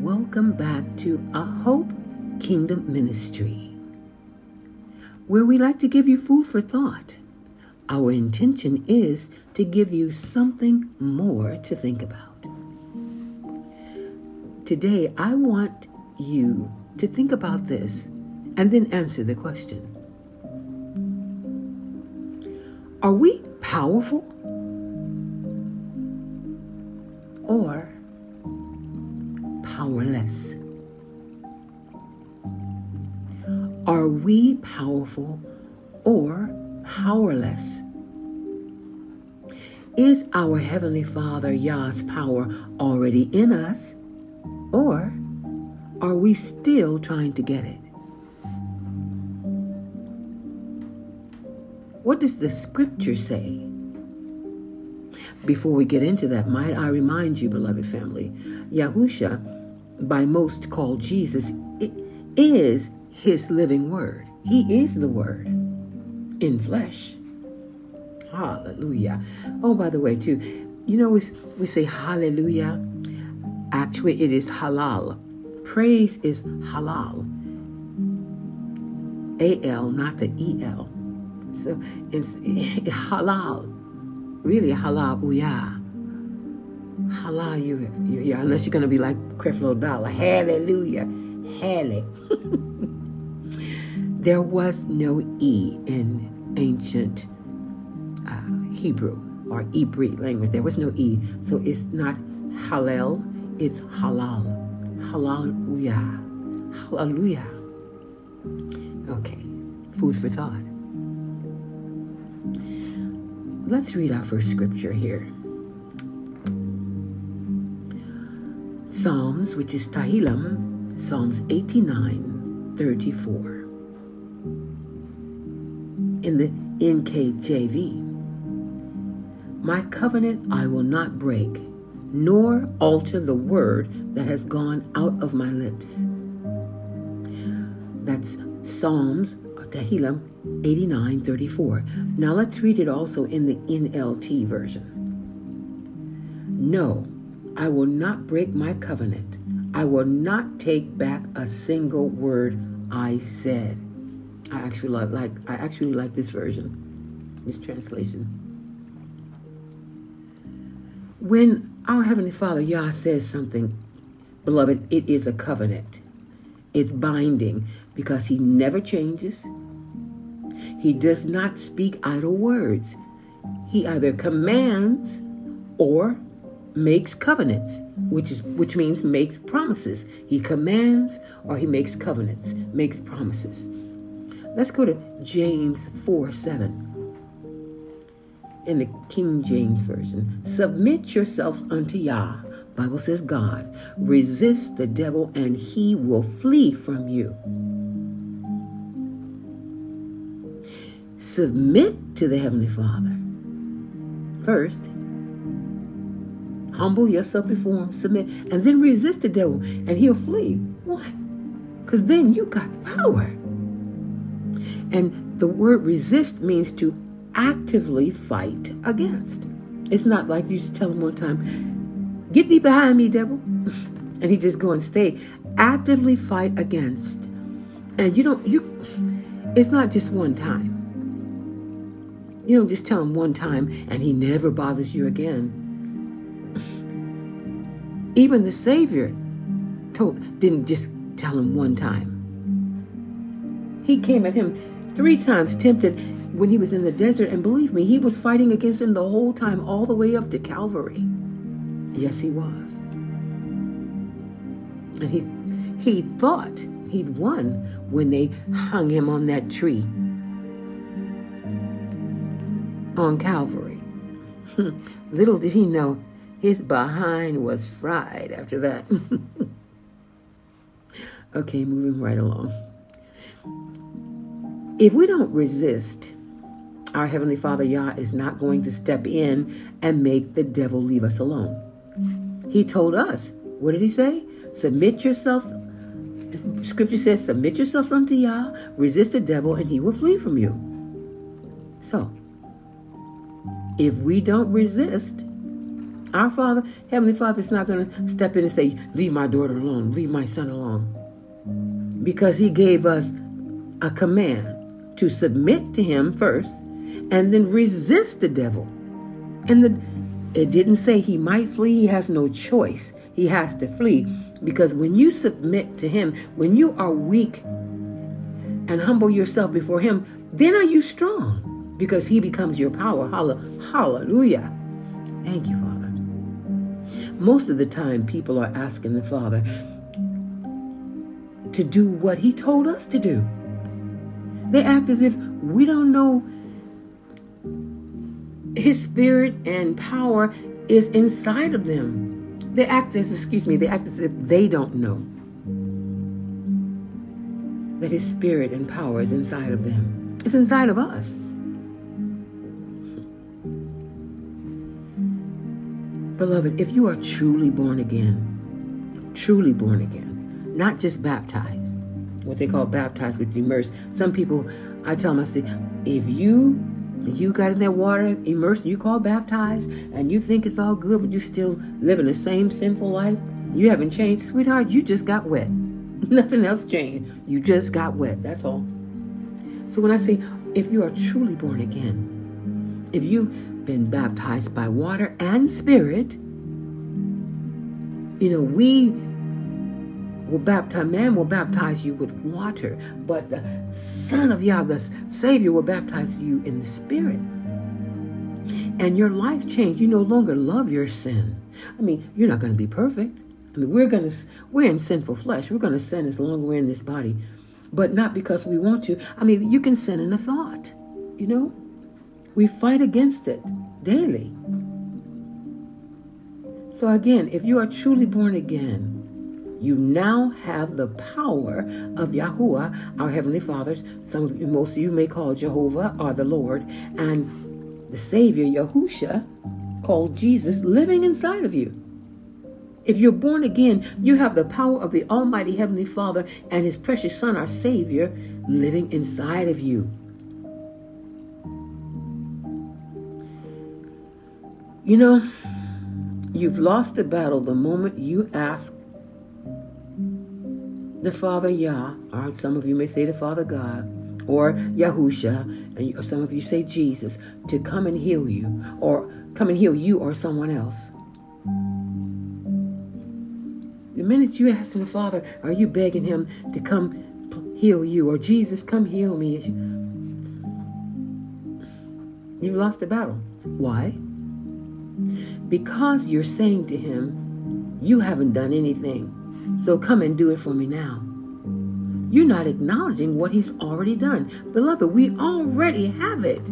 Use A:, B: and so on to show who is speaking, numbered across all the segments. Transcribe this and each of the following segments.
A: Welcome back to A Hope Kingdom Ministry, where we like to give you food for thought. Our intention is to give you something more to think about. Today, I want you to think about this and then answer the question Are we powerful or powerless? Are we powerful or powerless? Is our Heavenly Father Yah's power already in us, or are we still trying to get it? What does the scripture say? Before we get into that, might I remind you, beloved family, Yahusha, by most called Jesus, is his living word. He is the word in flesh. Hallelujah. Oh, by the way, too, you know, we, we say hallelujah. Actually, it is halal. Praise is halal. A-L, not the E-L. So it's halal. Really halal uyah. You, you unless you're going to be like Creflo Dollar. Hallelujah. Halle. there was no E in ancient uh, Hebrew or Hebrew language. There was no E. So it's not Hallel, it's halal. Hallelujah. Hallelujah. Okay, food for thought. Let's read our first scripture here. Psalms, which is Tehillim, Psalms 89, 34. In the NKJV, My covenant I will not break, nor alter the word that has gone out of my lips. That's Psalms, uh, Tehillim 89, 34. Now let's read it also in the NLT version. No, I will not break my covenant. I will not take back a single word I said. I actually like, like I actually like this version, this translation. When our Heavenly Father Yah says something, beloved, it is a covenant. It's binding because He never changes. He does not speak idle words. He either commands or makes covenants, which is which means makes promises. He commands or he makes covenants, makes promises. Let's go to James 4 7. In the King James Version, submit yourselves unto Yah. Bible says God, resist the devil and he will flee from you. Submit to the Heavenly Father. First, humble yourself before him, submit, and then resist the devil, and he'll flee. Why? Because then you got the power. And the word resist means to actively fight against. It's not like you just tell him one time, get thee behind me, devil. and he just go and stay. Actively fight against. And you don't, you, it's not just one time. You don't just tell him one time and he never bothers you again. Even the Savior told, didn't just tell him one time. He came at him three times, tempted when he was in the desert, and believe me, he was fighting against him the whole time, all the way up to Calvary. Yes, he was. And he he thought he'd won when they hung him on that tree on Calvary. Little did he know his behind was fried after that. okay, moving right along. If we don't resist, our Heavenly Father Yah is not going to step in and make the devil leave us alone. He told us, what did he say? Submit yourself. Scripture says, submit yourself unto Yah, resist the devil, and he will flee from you. So, if we don't resist, Our Father, Heavenly Father, is not going to step in and say, Leave my daughter alone, leave my son alone. Because He gave us a command to submit to Him first and then resist the devil. And the, it didn't say he might flee, he has no choice. He has to flee. Because when you submit to Him, when you are weak and humble yourself before Him, then are you strong because He becomes your power. Hallelujah. Thank you, Father. Most of the time, people are asking the Father to do what He told us to do. They act as if we don't know His Spirit and power is inside of them. They act as, excuse me, they act as if they don't know that His Spirit and power is inside of them. It's inside of us. Beloved, if you are truly born again, truly born again, not just baptized, what they call baptized with immersed. Some people, I tell them, I say, if you you got in that water immersed, you call baptized, and you think it's all good, but you still living the same sinful life, you haven't changed, sweetheart. You just got wet. Nothing else changed. You just got wet. That's all. So when I say, if you are truly born again, if you've been baptized by water and spirit, you know, we will baptize, man will baptize you with water, but the Son of Yah, the Savior, will baptize you in the Spirit. And your life changed. You no longer love your sin. I mean, you're not going to be perfect. I mean, we're going to, we're in sinful flesh. We're going to sin as long as we're in this body, but not because we want to. I mean, you can sin in a thought, you know? We fight against it daily. So again, if you are truly born again, you now have the power of Yahuwah, our Heavenly Father. Some of you, most of you may call Jehovah or the Lord, and the Savior, Yahusha, called Jesus, living inside of you. If you're born again, you have the power of the Almighty Heavenly Father and His precious Son, our Savior, living inside of you. You know, you've lost the battle the moment you ask the Father Yah, or some of you may say the Father God, or Yahusha, and some of you say Jesus, to come and heal you, or come and heal you or someone else. The minute you ask the Father, are you begging Him to come heal you, or Jesus, come heal me? You've lost the battle. Why? Because you're saying to Him, you haven't done anything. So come and do it for me now. You're not acknowledging what he's already done. Beloved, we already have it.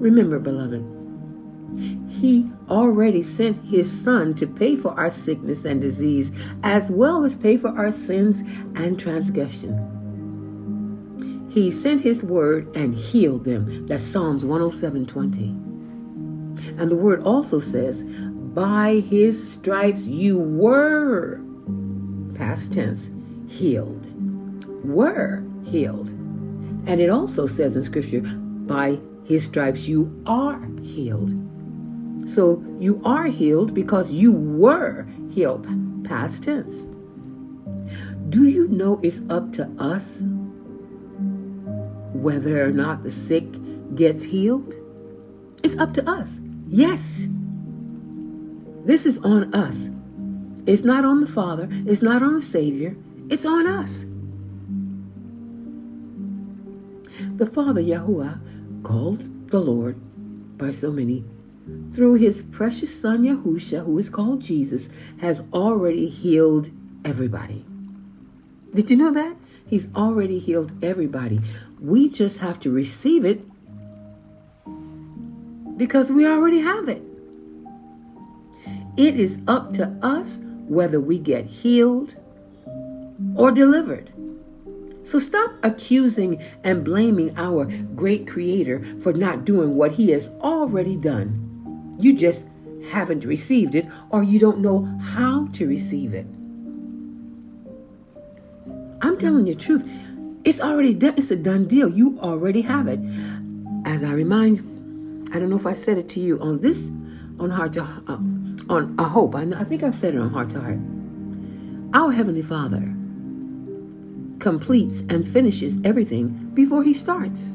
A: Remember, beloved, he already sent his son to pay for our sickness and disease, as well as pay for our sins and transgression. He sent his word and healed them. That's Psalms 107 20. And the word also says, by his stripes you were, past tense, healed. Were healed. And it also says in Scripture, by his stripes you are healed. So you are healed because you were healed, past tense. Do you know it's up to us whether or not the sick gets healed? It's up to us. Yes. This is on us. It's not on the Father, it's not on the Savior, it's on us. The Father, Yahuwah, called the Lord by so many, through his precious Son, Yahusha, who is called Jesus, has already healed everybody. Did you know that? He's already healed everybody. We just have to receive it because we already have it. It is up to us whether we get healed or delivered. So stop accusing and blaming our great creator for not doing what he has already done. You just haven't received it or you don't know how to receive it. I'm telling you the truth. It's already done. It's a done deal. You already have it. As I remind, I don't know if I said it to you on this, on heart to, uh, on a hope. I, I think I've said it on heart to heart. Our heavenly Father completes and finishes everything before He starts.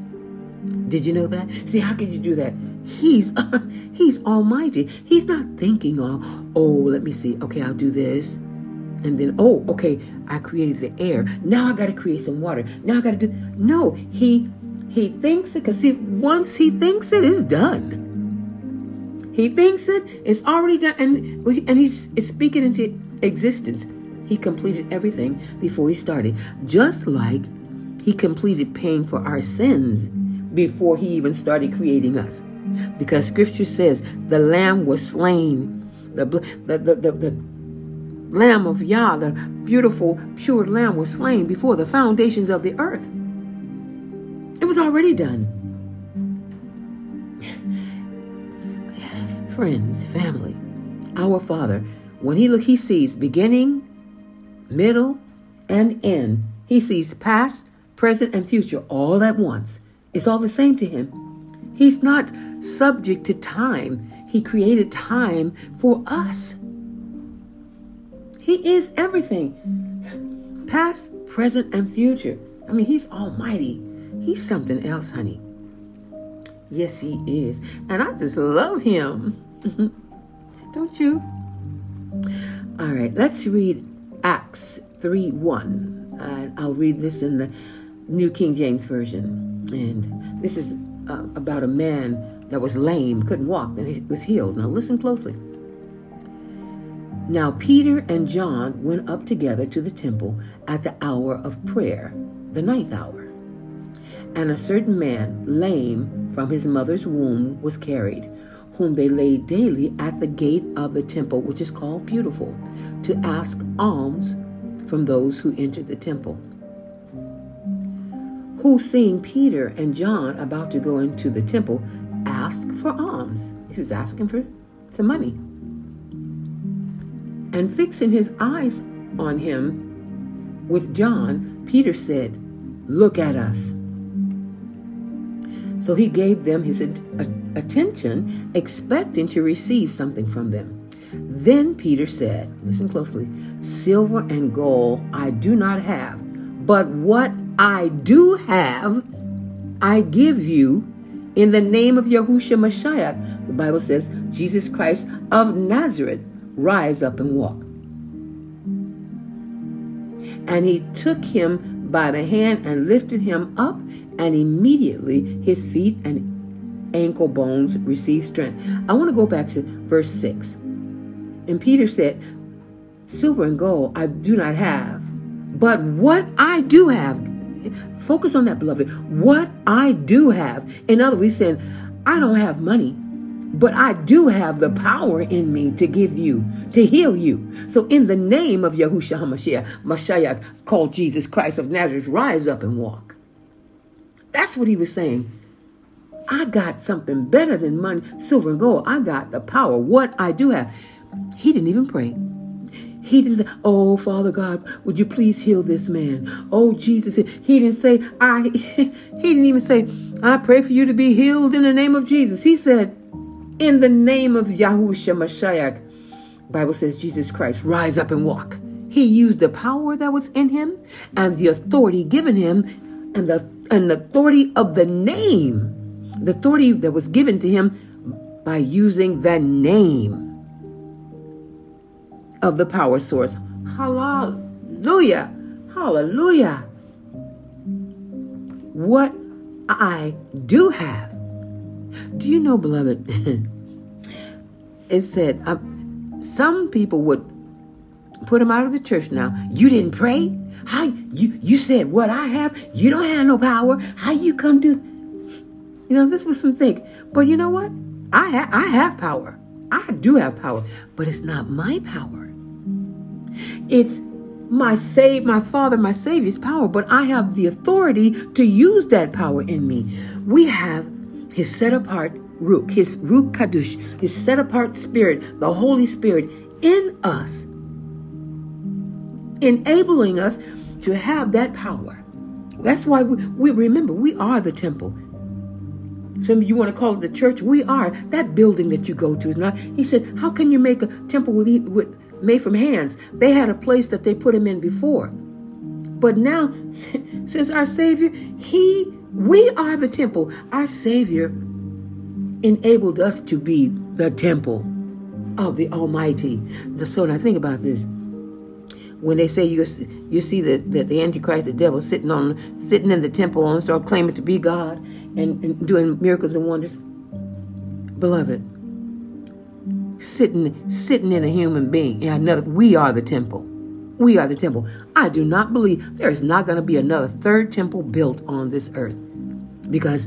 A: Did you know that? See, how can you do that? He's uh, He's Almighty. He's not thinking, oh, oh, let me see. Okay, I'll do this, and then oh, okay, I created the air. Now I got to create some water. Now I got to do. No, He he thinks it because once he thinks it, it's done. He thinks it, it's already done, and and he's it's speaking into existence. He completed everything before he started, just like he completed paying for our sins before he even started creating us. Because Scripture says the Lamb was slain, the the the, the, the Lamb of Yah, the beautiful, pure Lamb, was slain before the foundations of the earth. It was already done. Friends, family, our Father, when He look, He sees beginning, middle, and end. He sees past, present, and future all at once. It's all the same to Him. He's not subject to time. He created time for us. He is everything past, present, and future. I mean, He's Almighty. He's something else, honey. Yes, he is. And I just love him. Don't you? All right, let's read Acts 3 1. Uh, I'll read this in the New King James Version. And this is uh, about a man that was lame, couldn't walk, and he was healed. Now listen closely. Now Peter and John went up together to the temple at the hour of prayer, the ninth hour. And a certain man, lame from his mother's womb, was carried, whom they laid daily at the gate of the temple, which is called Beautiful, to ask alms from those who entered the temple. Who, seeing Peter and John about to go into the temple, asked for alms. He was asking for some money. And fixing his eyes on him with John, Peter said, Look at us. So he gave them his attention, expecting to receive something from them. Then Peter said, Listen closely, silver and gold I do not have, but what I do have, I give you in the name of Yahushua Mashiach. The Bible says, Jesus Christ of Nazareth, rise up and walk. And he took him by the hand and lifted him up, and immediately his feet and ankle bones received strength. I want to go back to verse 6. And Peter said, Silver and gold I do not have, but what I do have, focus on that, beloved. What I do have. In other words, saying, I don't have money, but I do have the power in me to give you, to heal you. So, in the name of Yahushua HaMashiach, Mashiach, called Jesus Christ of Nazareth, rise up and walk. That's what he was saying. I got something better than money, silver, and gold. I got the power, what I do have. He didn't even pray. He didn't say, Oh, Father God, would you please heal this man? Oh, Jesus. He didn't say, I, he didn't even say, I pray for you to be healed in the name of Jesus. He said, In the name of Yahushua Mashiach. Bible says, Jesus Christ, rise up and walk. He used the power that was in him and the authority given him and the and the authority of the name, the authority that was given to him by using the name of the power source. Hallelujah. Hallelujah. What I do have. Do you know, beloved? it said um, some people would put him out of the church now. You didn't pray? How you you said what I have? You don't have no power. How you come to You know, this was some think. But you know what? I ha- I have power. I do have power, but it's not my power. It's my save my father my savior's power but i have the authority to use that power in me we have his set apart Ruach, his Ruach Kadosh, his set apart spirit, the Holy Spirit in us enabling us to have that power. That's why we, we remember we are the temple. Some you want to call it the church. We are. That building that you go to not. He said, How can you make a temple with, with made from hands? They had a place that they put him in before. But now, since our Savior, He, we are the temple. Our Savior enabled us to be the temple of the Almighty. So now think about this. When they say you you see that, that the Antichrist, the devil, sitting on sitting in the temple and start claiming to be God and, and doing miracles and wonders, beloved, sitting sitting in a human being. And another, we are the temple. We are the temple. I do not believe there is not going to be another third temple built on this earth because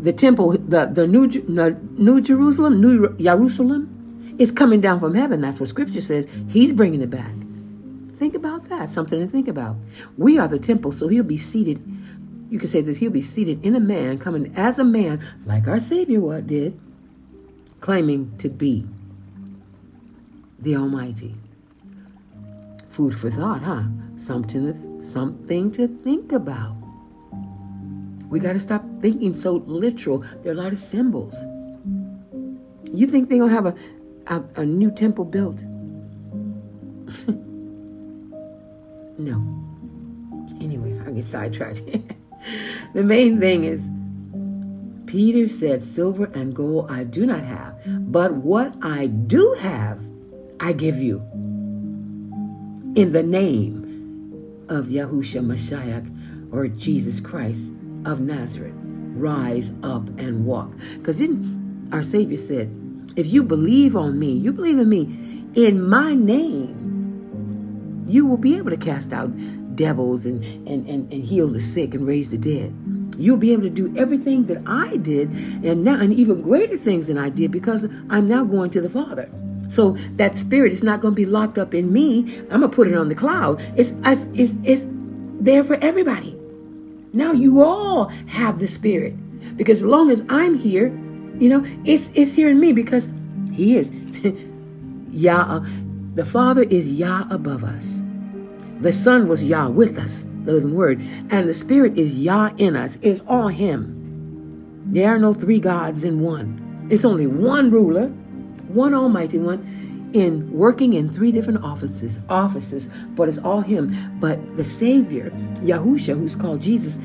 A: the temple, the, the new, new Jerusalem, New Jerusalem, is coming down from heaven. That's what Scripture says. He's bringing it back. Think about that. Something to think about. We are the temple, so he'll be seated. You can say this. He'll be seated in a man, coming as a man, like our Savior did, claiming to be the Almighty food for thought, huh? Something to, something to think about. We got to stop thinking so literal. There are a lot of symbols. You think they're going to have a, a, a new temple built? no. Anyway, I get sidetracked. the main thing is, Peter said, Silver and gold I do not have, but what I do have, I give you in the name of Yahusha Mashiach or Jesus Christ of Nazareth. Rise up and walk. Because then our Savior said, if you believe on me, you believe in me, in my name, you will be able to cast out devils and, and, and, and heal the sick and raise the dead. You'll be able to do everything that I did and now and even greater things than I did because I'm now going to the Father. So that spirit is not going to be locked up in me. I'm going to put it on the cloud. It's, it's, it's there for everybody. Now you all have the spirit. Because as long as I'm here, you know, it's, it's here in me because he is Yah. The Father is Yah above us. The Son was Yah with us, the living word. And the Spirit is Yah in us. It's all Him. There are no three gods in one. It's only one ruler one Almighty One, in working in three different offices, offices, but it's all Him. But the Savior, Yahusha, who's called Jesus,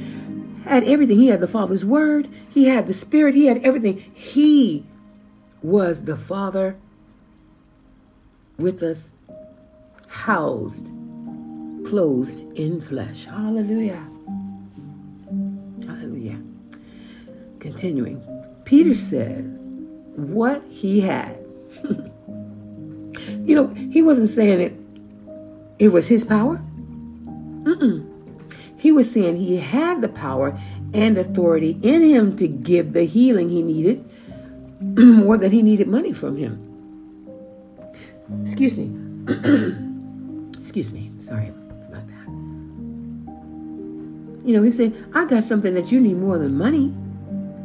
A: had everything. He had the Father's Word, He had the Spirit, He had everything. He was the Father with us, housed, closed in flesh. Hallelujah. Hallelujah. Continuing, Peter said, What he had you know, he wasn't saying it, it was his power. Mm-mm. He was saying he had the power and authority in him to give the healing he needed more than he needed money from him. Excuse me. Excuse me. Sorry about that. You know, he said, I got something that you need more than money.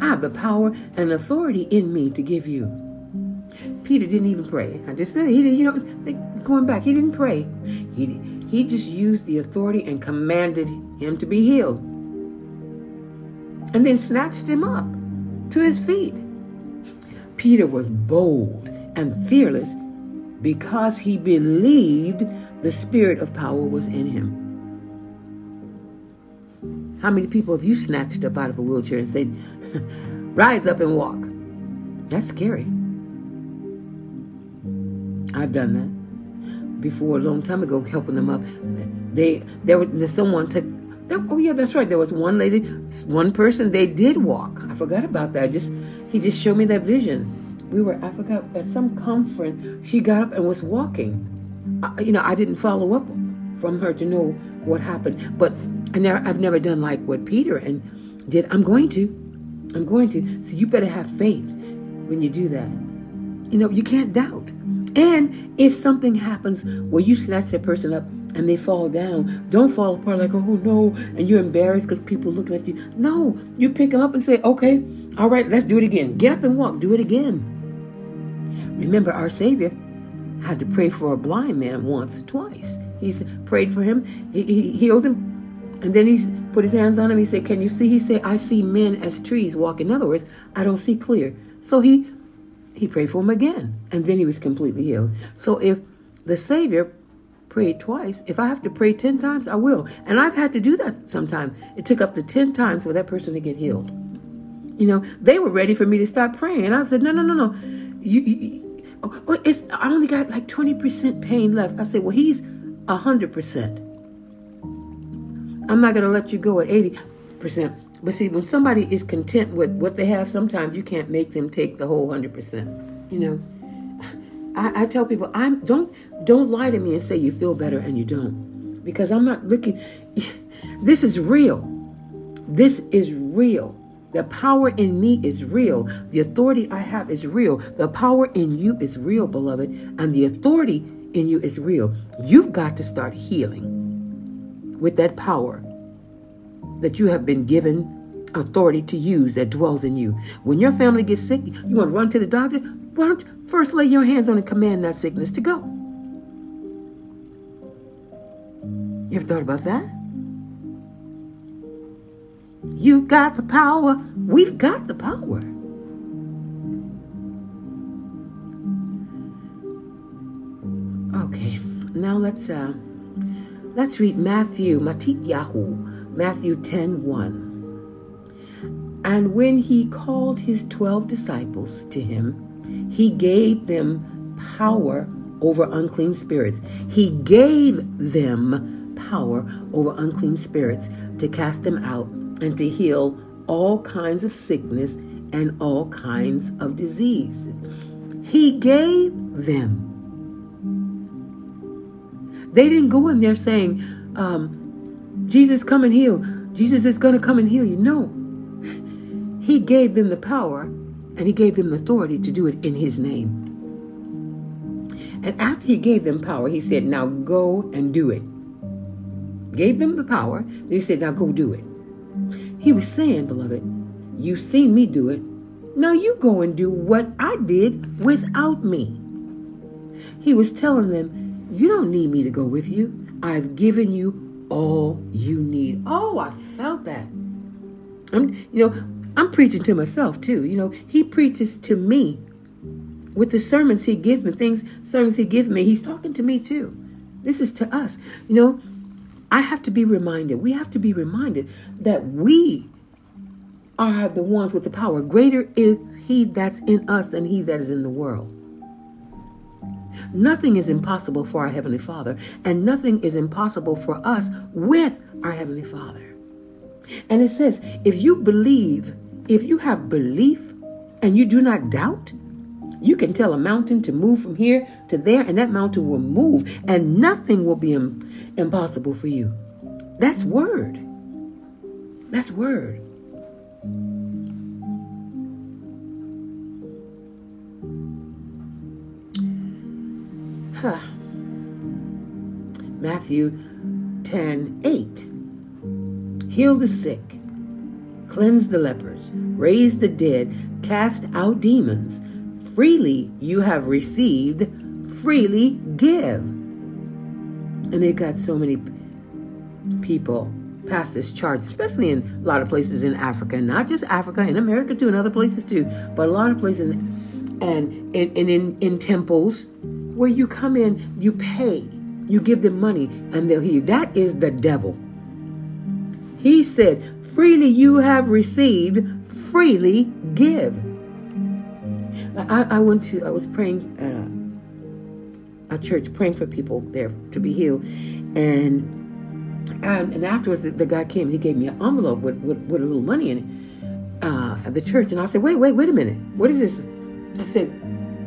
A: I have the power and authority in me to give you. Peter didn't even pray. I just said he didn't, you know, going back, he didn't pray. He, he just used the authority and commanded him to be healed. And then snatched him up to his feet. Peter was bold and fearless because he believed the spirit of power was in him. How many people have you snatched up out of a wheelchair and said, Rise up and walk? That's scary. I've done that before a long time ago, helping them up. They there was someone took. Oh yeah, that's right. There was one lady, one person. They did walk. I forgot about that. Just he just showed me that vision. We were I forgot at some conference. She got up and was walking. I, you know, I didn't follow up from her to know what happened, but I never, I've never done like what Peter and did. I'm going to. I'm going to. So you better have faith when you do that. You know, you can't doubt. And if something happens where you snatch that person up and they fall down, don't fall apart like, oh no, and you're embarrassed because people look at you. No, you pick them up and say, okay, all right, let's do it again. Get up and walk, do it again. Remember, our Savior had to pray for a blind man once, twice. He prayed for him, he, he healed him, and then he put his hands on him. He said, Can you see? He said, I see men as trees walking. In other words, I don't see clear. So he he prayed for him again. And then he was completely healed. So if the Savior prayed twice, if I have to pray 10 times, I will. And I've had to do that sometimes. It took up to 10 times for that person to get healed. You know, they were ready for me to stop praying. And I said, No, no, no, no. You, you, oh, it's, I only got like 20% pain left. I said, Well, he's 100%. I'm not going to let you go at 80%. But see, when somebody is content with what they have, sometimes you can't make them take the whole 100%. You know, I, I tell people, I'm don't don't lie to me and say you feel better and you don't. Because I'm not looking this is real. This is real. The power in me is real. The authority I have is real. The power in you is real, beloved. And the authority in you is real. You've got to start healing with that power that you have been given authority to use that dwells in you. When your family gets sick, you want to run to the doctor? Why don't you first lay your hands on and command that sickness to go? You ever thought about that? You've got the power. We've got the power. Okay, now let's uh, let's read Matthew, Matityahu, Matthew 10 1. And when he called his twelve disciples to him, he gave them power over unclean spirits. He gave them power over unclean spirits to cast them out and to heal all kinds of sickness and all kinds of disease. He gave them. They didn't go in there saying, um, Jesus, come and heal. Jesus is going to come and heal you. No. He gave them the power and he gave them the authority to do it in his name. And after he gave them power, he said, Now go and do it. Gave them the power. He said, Now go do it. He was saying, beloved, you've seen me do it. Now you go and do what I did without me. He was telling them, You don't need me to go with you. I've given you all you need. Oh, I felt that. I'm, you know, I'm preaching to myself too. You know, he preaches to me with the sermons he gives me, things, sermons he gives me. He's talking to me too. This is to us. You know, I have to be reminded, we have to be reminded that we are the ones with the power. Greater is he that's in us than he that is in the world. Nothing is impossible for our Heavenly Father, and nothing is impossible for us with our Heavenly Father. And it says, if you believe, if you have belief and you do not doubt, you can tell a mountain to move from here to there, and that mountain will move, and nothing will be Im- impossible for you. That's word. That's word. Huh. Matthew 10 8. Heal the sick, cleanse the lepers, raise the dead, cast out demons freely you have received, freely give. And they got so many people pass this charge, especially in a lot of places in Africa, not just Africa, in America too, and other places too, but a lot of places and and in, in, in temples where you come in, you pay, you give them money, and they'll heal you. That is the devil. He said, freely you have received, freely give. I, I went to, I was praying at a, a, church, praying for people there to be healed. And and, and afterwards, the, the guy came he gave me an envelope with, with, with a little money in it uh, at the church. And I said, wait, wait, wait a minute. What is this? I said,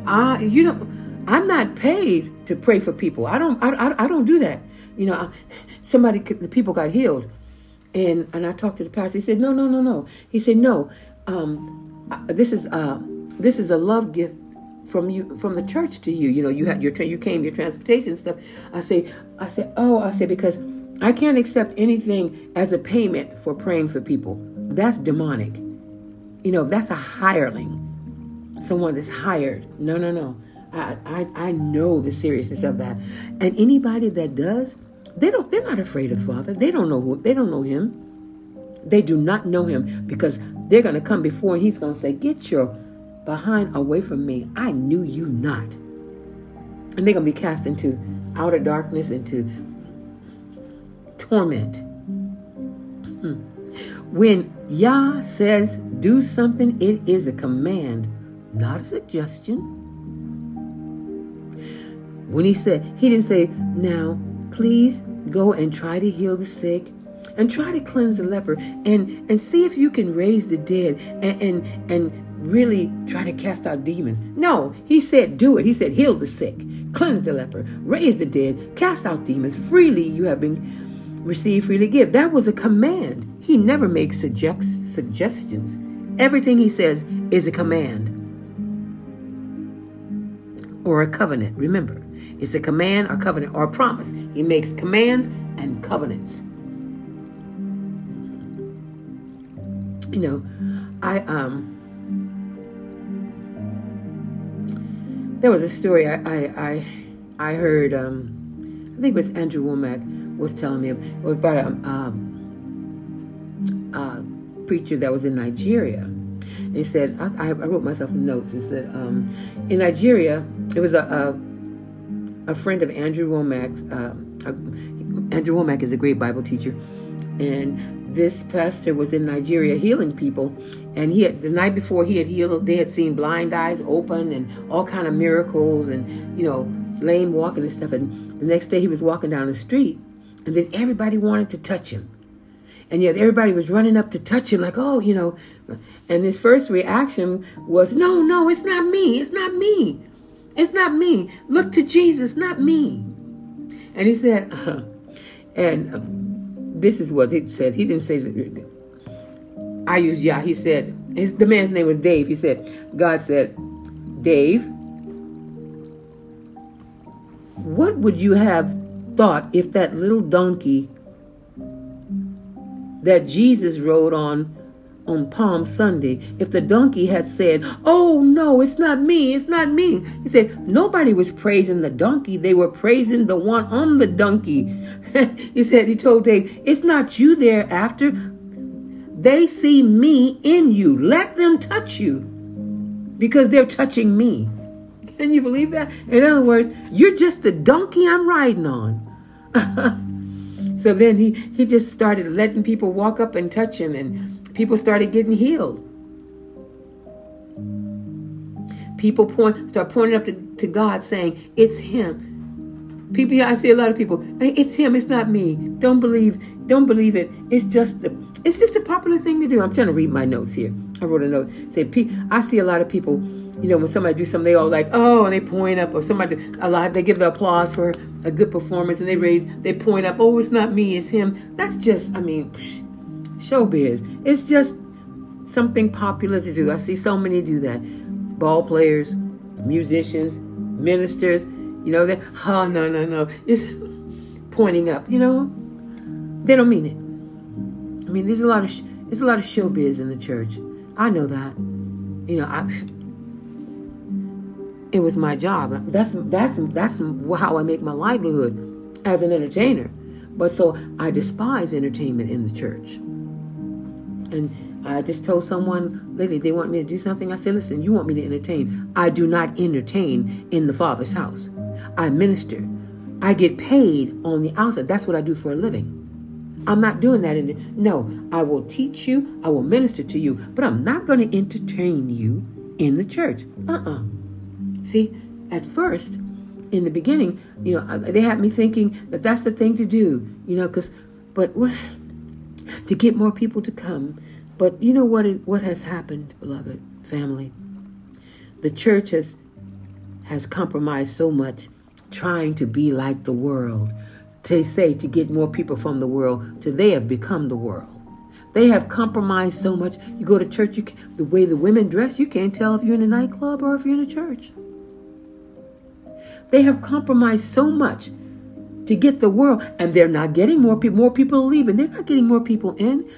A: I, you know, I'm not paid to pray for people. I don't, I, I, I don't do that. You know, somebody, the people got healed. And, and I talked to the pastor. He said, no, no, no, no. He said, no, um, this is, uh, this is a love gift from you from the church to you. You know, you had your train you came your transportation stuff. I say, I say, oh, I say because I can't accept anything as a payment for praying for people. That's demonic. You know, that's a hireling. Someone that's hired. No, no, no. I, I know the seriousness of that. And anybody that does, they don't they're not afraid of Father. They don't know who they don't know him. They do not know him because they're to come before and he's to say, Get your behind away from me. I knew you not. And they're to be cast into outer darkness, into torment. Hmm. When Yah says do something, it is a command, not a suggestion. When he said, he didn't say, now please go and try to heal the sick and try to cleanse the leper and, and see if you can raise the dead and, and, and really try to cast out demons. No, he said, do it. He said, heal the sick, cleanse the leper, raise the dead, cast out demons. Freely you have been received, freely give. That was a command. He never makes suggest- suggestions. Everything he says is a command or a covenant. Remember, it's a command, a covenant, or a promise. He makes commands and covenants. You know, I um there was a story I I I, I heard um I think it was Andrew Wommack was telling me about a um, uh, preacher that was in Nigeria. He said, I, I wrote myself notes. He said, um, in Nigeria, it was a, a, a friend of Andrew Wommack. Uh, Andrew Wommack is a great Bible teacher, and this pastor was in Nigeria healing people. And he had the night before he had healed, they had seen blind eyes open and all kind of miracles, and you know, lame walking and stuff. And the next day he was walking down the street, and then everybody wanted to touch him. And yet everybody was running up to touch him, like, oh, you know. And his first reaction was, no, no, it's not me. It's not me. It's not me. Look to Jesus, not me. And he said, and uh, this is what he said. He didn't say, I use Yah. He said, his, the man's name was Dave. He said, God said, Dave, what would you have thought if that little donkey that Jesus rode on on Palm Sunday, if the donkey had said, Oh no, it's not me, it's not me. He said, Nobody was praising the donkey, they were praising the one on the donkey. he said, He told Dave, It's not you they're after. They see me in you. Let them touch you because they're touching me. Can you believe that? In other words, you're just the donkey I'm riding on. So then he, he just started letting people walk up and touch him, and people started getting healed. People point start pointing up to, to God saying, It's him. People I see a lot of people, hey, it's him, it's not me. Don't believe, don't believe it. It's just the it's just a popular thing to do. I'm trying to read my notes here. I wrote a note. Say, I see a lot of people, you know, when somebody do something, they all like, oh, and they point up, or somebody a lot, they give the applause for a good performance, and they raise, they point up, oh, it's not me, it's him. That's just, I mean, showbiz. It's just something popular to do. I see so many do that. Ball players, musicians, ministers, you know, they, oh, no, no, no. It's pointing up, you know. They don't mean it. I mean, there's a lot of sh- there's a lot of showbiz in the church. I know that. You know, I. It was my job. That's that's that's how I make my livelihood as an entertainer. But so I despise entertainment in the church. And I just told someone lately they want me to do something. I said, listen, you want me to entertain. I do not entertain in the Father's house. I minister. I get paid on the outside. That's what I do for a living. I'm not doing that. In no, I will teach you, I will minister to you, but I'm not going to entertain you in the church. Uh-uh. See, at first, in the beginning, you know, they had me thinking that that's the thing to do, you know, because, but what, to get more people to come. But you know what? What has happened, beloved family? The church has has compromised so much, trying to be like the world to say to get more people from the world to they have become the world. They have compromised so much. You go to church, you can, the way the women dress, you can't tell if you're in a nightclub or if you're in a church. They have compromised so much to get the world, and they're not getting more people. More people leaving. They're not getting more people in,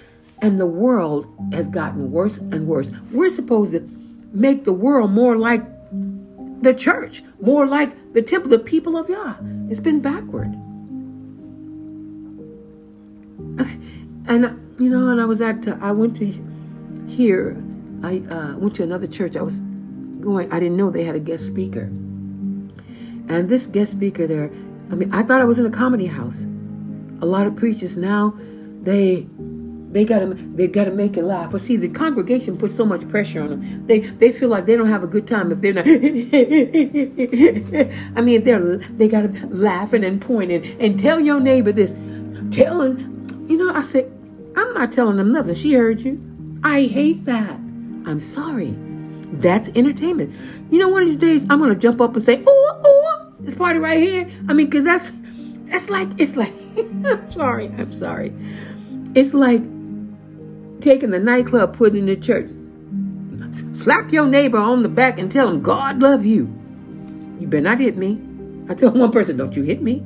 A: and the world has gotten worse and worse. We're supposed to make the world more like the church, more like the temple, the people of Yah. It's been backward. And you know, and I was at, uh, I went to here, I uh, went to another church. I was going, I didn't know they had a guest speaker. And this guest speaker there, I mean, I thought I was in a comedy house. A lot of preachers now, they they gotta they gotta make it laugh. But see, the congregation puts so much pressure on them. They they feel like they don't have a good time if they're not. I mean, if they're they gotta laughing and pointing and tell your neighbor this. Telling, you know, I said, I'm not telling them nothing. She heard you. I hate that. I'm sorry. That's entertainment. You know, one of these days I'm gonna jump up and say, "Oh, oh, this party right here." I mean, cause that's that's like it's like. Sorry. I'm sorry. It's like taking the nightclub, putting in the church. Slap your neighbor on the back and tell him God love you. You better not hit me. I told one person, don't you hit me.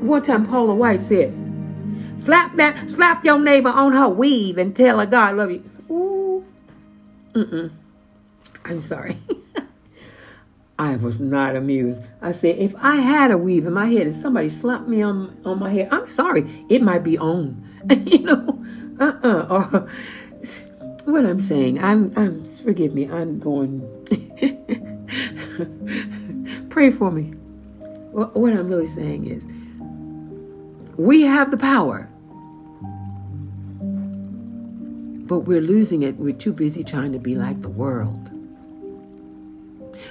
A: one time Paula White said, slap that, slap your neighbor on her weave and tell her God love you. Ooh. Mm-mm. I'm sorry. I was not amused. I said, if I had a weave in my head and somebody slapped me on, on my head, I'm sorry. It might be on. you know, uh-uh. Or what I'm saying, I'm, I'm, forgive me, I'm going, pray for me. What I'm really saying is, we have the power, but we're losing it. We're too busy trying to be like the world.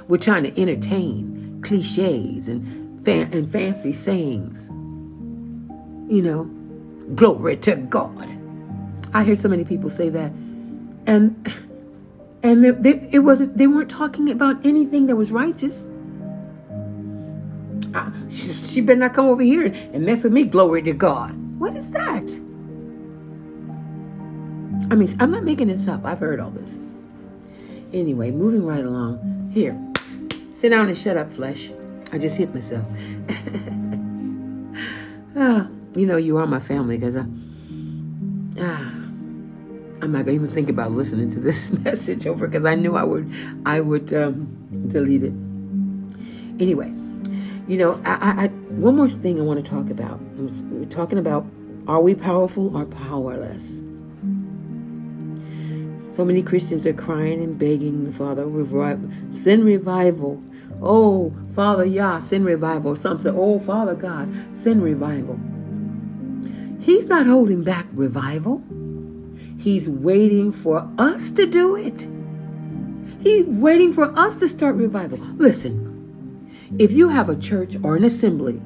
A: We're trying to entertain cliches and, fan- and fancy sayings. You know, glory to God. I hear so many people say that, and and they, they, it wasn't. They weren't talking about anything that was righteous. Uh, she, she better not come over here and mess with me. Glory to God. What is that? I mean, I'm not making this up. I've heard all this. Anyway, moving right along. Here, Sit down and shut up, flesh. I just hit myself. ah, you know, you are my family because I. Ah, I'm not gonna even think about listening to this message over because I knew I would, I would um, delete it. Anyway, you know, I, I, one more thing I want to talk about. We're talking about are we powerful or powerless? So many Christians are crying and begging the Father, revive, send revival. Oh, Father Yah, send revival. Some say, Oh, Father God, send revival. He's not holding back revival. He's waiting for us to do it. He's waiting for us to start revival. Listen, if you have a church or an assembly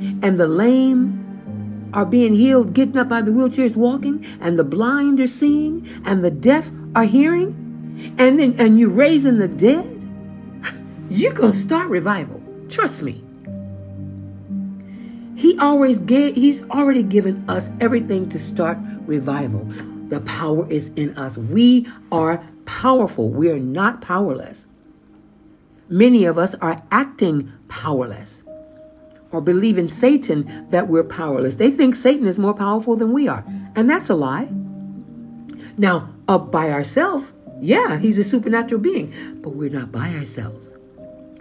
A: and the lame are being healed, getting up out of the wheelchairs, walking, and the blind are seeing, and the deaf are hearing, and then and you're raising the dead, you're gonna start revival. Trust me. He always gave, he's already given us everything to start revival. The power is in us. We are powerful. We are not powerless. Many of us are acting powerless or believe in Satan that we're powerless. They think Satan is more powerful than we are. And that's a lie. Now, up by ourselves, yeah, he's a supernatural being, but we're not by ourselves.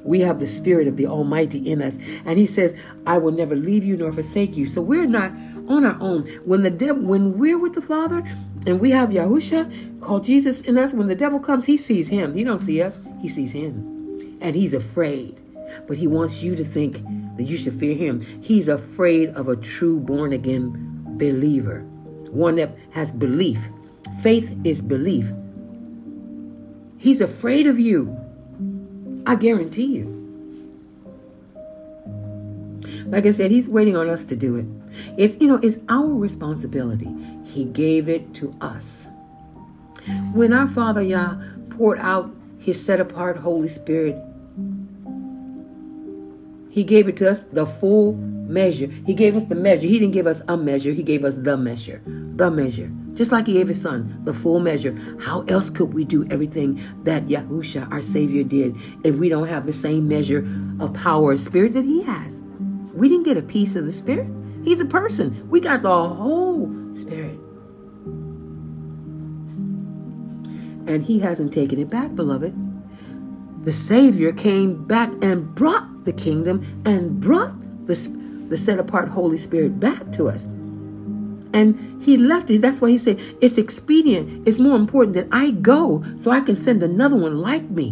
A: We have the spirit of the Almighty in us. And he says, I will never leave you nor forsake you. So we're not on our own. When the devil when we're with the Father and we have Yahusha called Jesus in us, when the devil comes, he sees him. He don't see us, he sees him. And he's afraid. But he wants you to think that you should fear him. He's afraid of a true born again believer, one that has belief. Faith is belief. He's afraid of you. I guarantee you. Like I said, he's waiting on us to do it. It's you know, it's our responsibility. He gave it to us. When our Father Yah poured out his set apart Holy Spirit he gave it to us the full measure. He gave us the measure. He didn't give us a measure. He gave us the measure. The measure. Just like he gave his son the full measure. How else could we do everything that Yahusha, our Savior, did if we don't have the same measure of power and spirit that he has? We didn't get a piece of the spirit. He's a person. We got the whole spirit. And he hasn't taken it back, beloved. The Savior came back and brought the kingdom and brought the, the set apart Holy Spirit back to us. And he left it. That's why he said, It's expedient. It's more important that I go so I can send another one like me.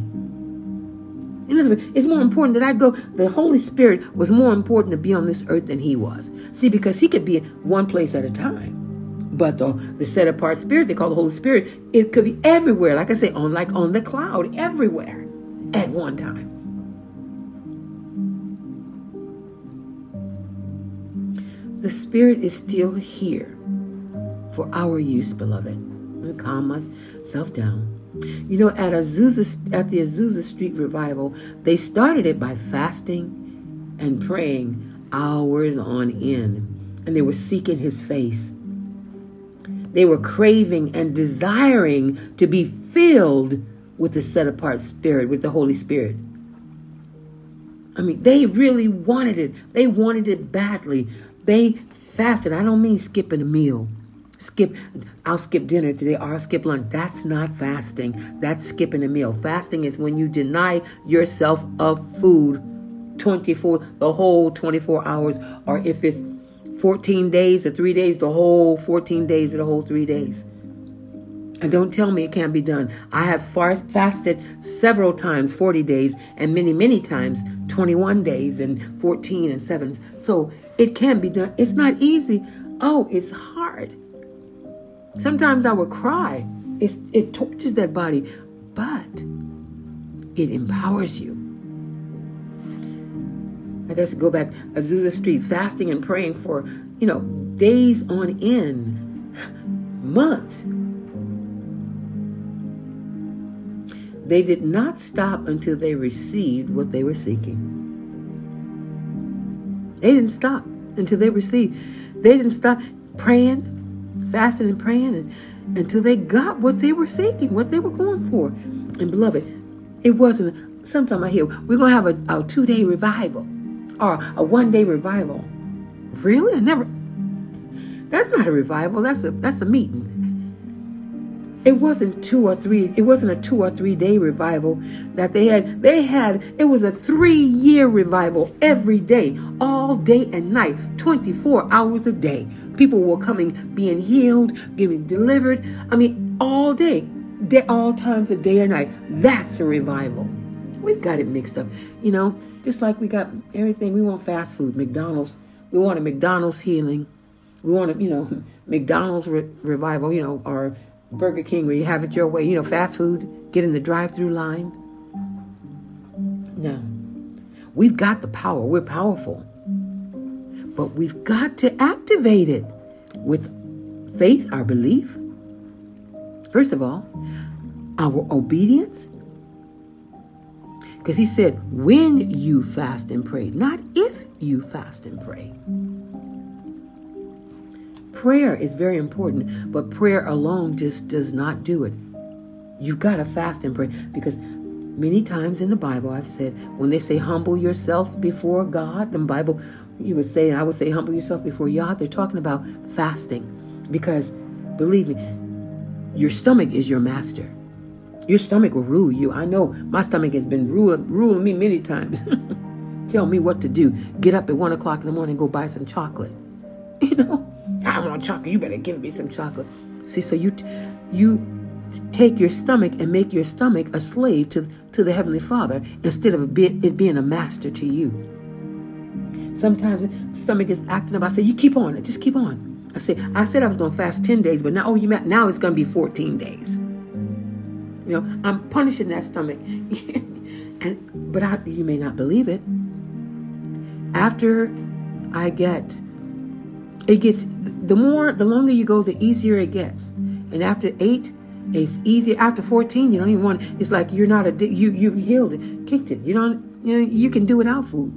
A: In other words, it's more important that I go. The Holy Spirit was more important to be on this earth than he was. See, because he could be one place at a time. But the, the set apart spirit they call the Holy Spirit, it could be everywhere. Like I say, on like on the cloud, everywhere at one time. The Spirit is still here for our use, beloved. Let me calm myself down. You know, at Azusa, at the Azusa Street revival, they started it by fasting and praying hours on end, and they were seeking His face. They were craving and desiring to be filled with the set apart Spirit, with the Holy Spirit. I mean, they really wanted it. They wanted it badly. They fasted. I don't mean skipping a meal. Skip, I'll skip dinner today or I'll skip lunch. That's not fasting. That's skipping a meal. Fasting is when you deny yourself of food 24, the whole 24 hours, or if it's 14 days or three days, the whole 14 days or the whole three days. And don't tell me it can't be done. I have fasted several times, 40 days, and many, many times, 21 days and 14 and 7. So it can be done. It's not easy. Oh, it's hard. Sometimes I would cry. It's, it tortures that body, but it empowers you. I guess go back Azusa Street, fasting and praying for, you know, days on end, months. They did not stop until they received what they were seeking. They didn't stop until they received. They didn't stop praying, fasting, and praying and, until they got what they were seeking, what they were going for. And beloved, it wasn't. Sometimes I hear we're gonna have a, a two day revival or a one day revival. Really? I never. That's not a revival. That's a that's a meeting. It wasn't two or three, it wasn't a two or three day revival that they had. They had, it was a three year revival every day, all day and night, 24 hours a day. People were coming, being healed, getting delivered. I mean, all day, day all times of day or night. That's a revival. We've got it mixed up. You know, just like we got everything. We want fast food, McDonald's. We want a McDonald's healing. We want a, you know, McDonald's re- revival, you know, or Burger King where you have it your way, you know, fast food, get in the drive through line. No. We've got the power. We're powerful. But we've got to activate it with faith, our belief. First of all, our obedience. Because he said, when you fast and pray, not if you fast and pray. Prayer is very important, but prayer alone just does not do it. You've got to fast and pray because many times in the Bible I've said when they say humble yourselves before God, the Bible you would say, and I would say humble yourself before Yah, they're talking about fasting. Because believe me, your stomach is your master. Your stomach will rule you. I know my stomach has been ruling, ruling me many times. Tell me what to do. Get up at one o'clock in the morning and go buy some chocolate. You know? I want chocolate. You better give me some chocolate. See, so you you take your stomach and make your stomach a slave to to the heavenly Father instead of it being a master to you. Sometimes stomach is acting up. I say, you keep on. Just keep on. I say, I said I was going to fast ten days, but now oh, you now it's going to be fourteen days. You know, I'm punishing that stomach, and but I, you may not believe it. After I get it gets the more the longer you go, the easier it gets. And after eight, it's easier. After fourteen, you don't even want. It's like you're not a you you've healed it, kicked it. You don't you know you can do without food.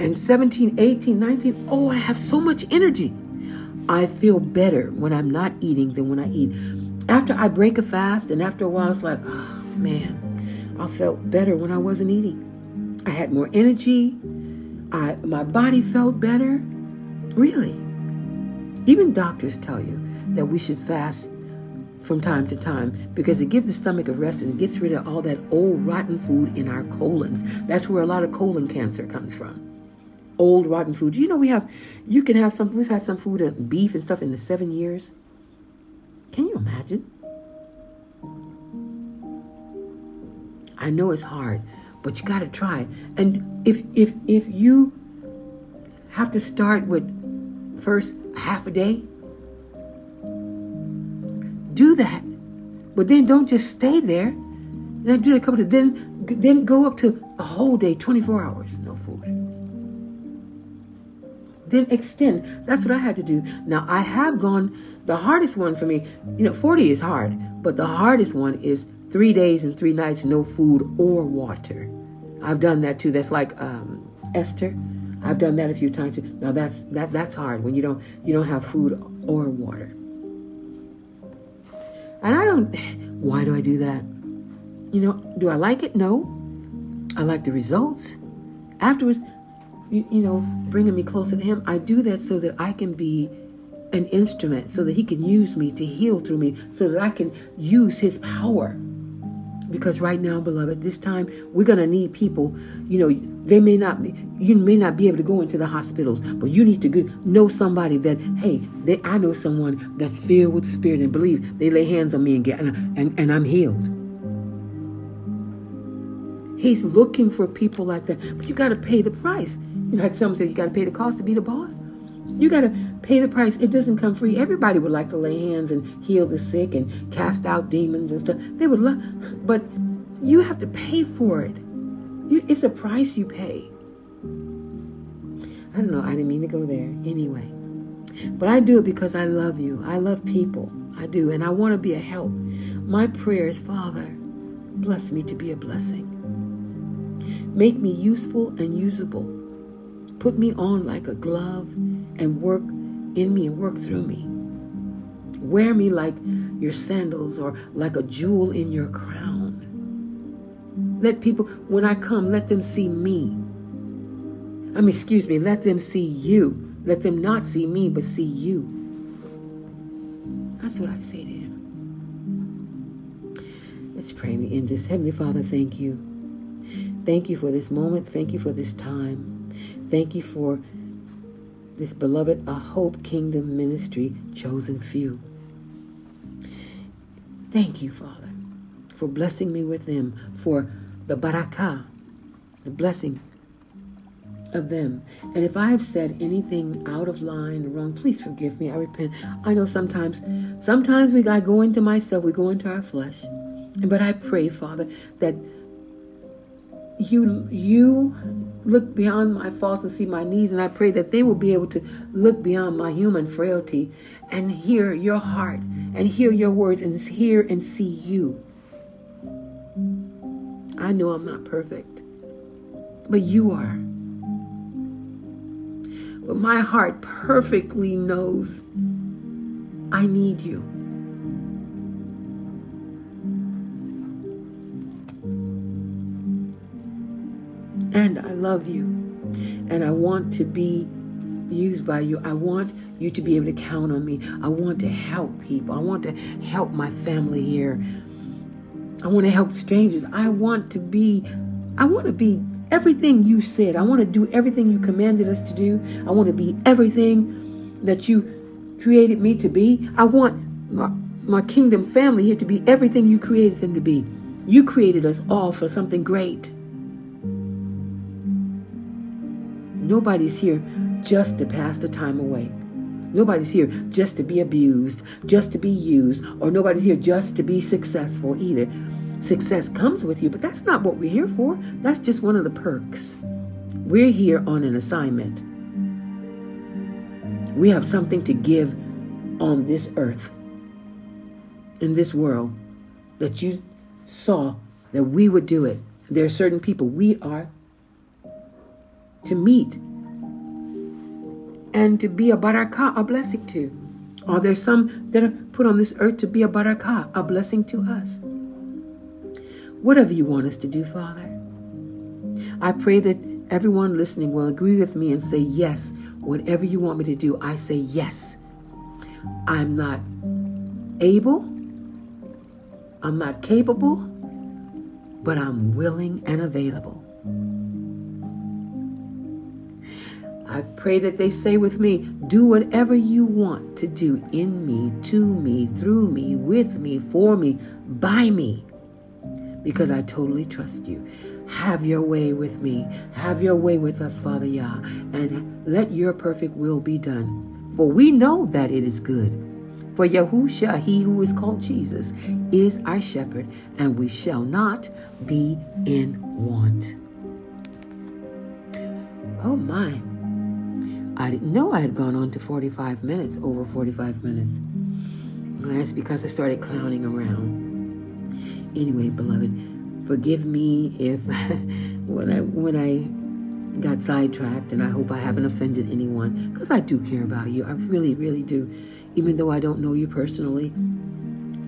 A: And 17, 18, 19, oh, I have so much energy. I feel better when I'm not eating than when I eat. After I break a fast, and after a while, it's like, oh man, I felt better when I wasn't eating. I had more energy. I my body felt better. Really. Even doctors tell you that we should fast from time to time because it gives the stomach a rest and gets rid of all that old rotten food in our colons. That's where a lot of colon cancer comes from. old rotten food. You know we have, you can have some. We've had some food, beef and stuff in the seven years. Can you imagine? I know it's hard, but you got to try. And if if if you have to start with first half a day, do that. But then don't just stay there. Then do a couple of then then go up to a whole day, 24 hours, no food. Then extend. That's what I had to do. Now I have gone the hardest one for me, you know, 40 is hard, but the hardest one is three days and three nights, no food or water. I've done that too. That's like um, Esther. I've done that a few times too. Now that's that that's hard when you don't you don't have food or water. And I don't. Why do I do that? You know, do I like it? No. I like the results. Afterwards, you, you know, bringing me closer to Him, I do that so that I can be an instrument, so that He can use me to heal through me, so that I can use His power because right now beloved this time we're going to need people you know they may not be you may not be able to go into the hospitals but you need to know somebody that hey they, i know someone that's filled with the spirit and believes they lay hands on me and get and, and, and i'm healed. He's looking for people like that but you got to pay the price. Like some say you got to pay the cost to be the boss you got to pay the price. It doesn't come free. Everybody would like to lay hands and heal the sick and cast out demons and stuff. They would love, but you have to pay for it. You, it's a price you pay. I don't know. I didn't mean to go there. Anyway, but I do it because I love you. I love people. I do, and I want to be a help. My prayer is, Father, bless me to be a blessing. Make me useful and usable. Put me on like a glove and work in me and work through me. Wear me like your sandals or like a jewel in your crown. Let people, when I come, let them see me. I mean, excuse me, let them see you. Let them not see me, but see you. That's what I say to him. Let's pray me in this. Heavenly Father, thank you. Thank you for this moment. Thank you for this time. Thank you for this beloved A Hope Kingdom ministry, chosen few. Thank you, Father, for blessing me with them, for the barakah, the blessing of them. And if I have said anything out of line or wrong, please forgive me. I repent. I know sometimes, sometimes we I go into myself, we go into our flesh. But I pray, Father, that you you look beyond my faults and see my needs and i pray that they will be able to look beyond my human frailty and hear your heart and hear your words and hear and see you. I know i'm not perfect but you are. But my heart perfectly knows i need you And I love you. And I want to be used by you. I want you to be able to count on me. I want to help people. I want to help my family here. I want to help strangers. I want to be, I want to be everything you said. I want to do everything you commanded us to do. I want to be everything that you created me to be. I want my, my kingdom family here to be everything you created them to be. You created us all for something great. Nobody's here just to pass the time away. Nobody's here just to be abused, just to be used, or nobody's here just to be successful either. Success comes with you, but that's not what we're here for. That's just one of the perks. We're here on an assignment. We have something to give on this earth, in this world, that you saw that we would do it. There are certain people we are to meet and to be a barakah, a blessing to. Are there some that are put on this earth to be a barakah, a blessing to us? Whatever you want us to do, Father. I pray that everyone listening will agree with me and say, Yes, whatever you want me to do, I say yes. I'm not able, I'm not capable, but I'm willing and available. I pray that they say with me, do whatever you want to do in me, to me, through me, with me, for me, by me, because I totally trust you. Have your way with me. Have your way with us, Father Yah, and let your perfect will be done. For we know that it is good. For Yahusha, he who is called Jesus, is our shepherd, and we shall not be in want. Oh my. I didn't know I had gone on to 45 minutes, over 45 minutes. And that's because I started clowning around. Anyway, beloved, forgive me if when I when I got sidetracked and I hope I haven't offended anyone because I do care about you. I really, really do. Even though I don't know you personally,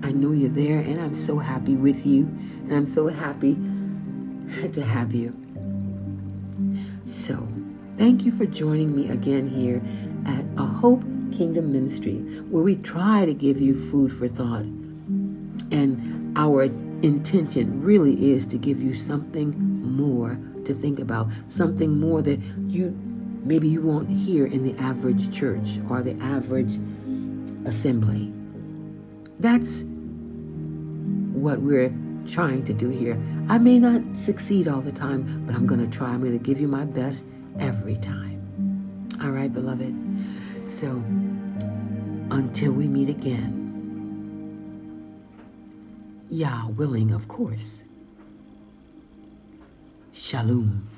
A: I know you're there and I'm so happy with you and I'm so happy to have you. So, Thank you for joining me again here at A Hope Kingdom Ministry, where we try to give you food for thought. And our intention really is to give you something more to think about, something more that you maybe you won't hear in the average church or the average assembly. That's what we're trying to do here. I may not succeed all the time, but I'm going to try. I'm going to give you my best every time. All right, beloved? So, until we meet again, Yah willing, of course. Shalom.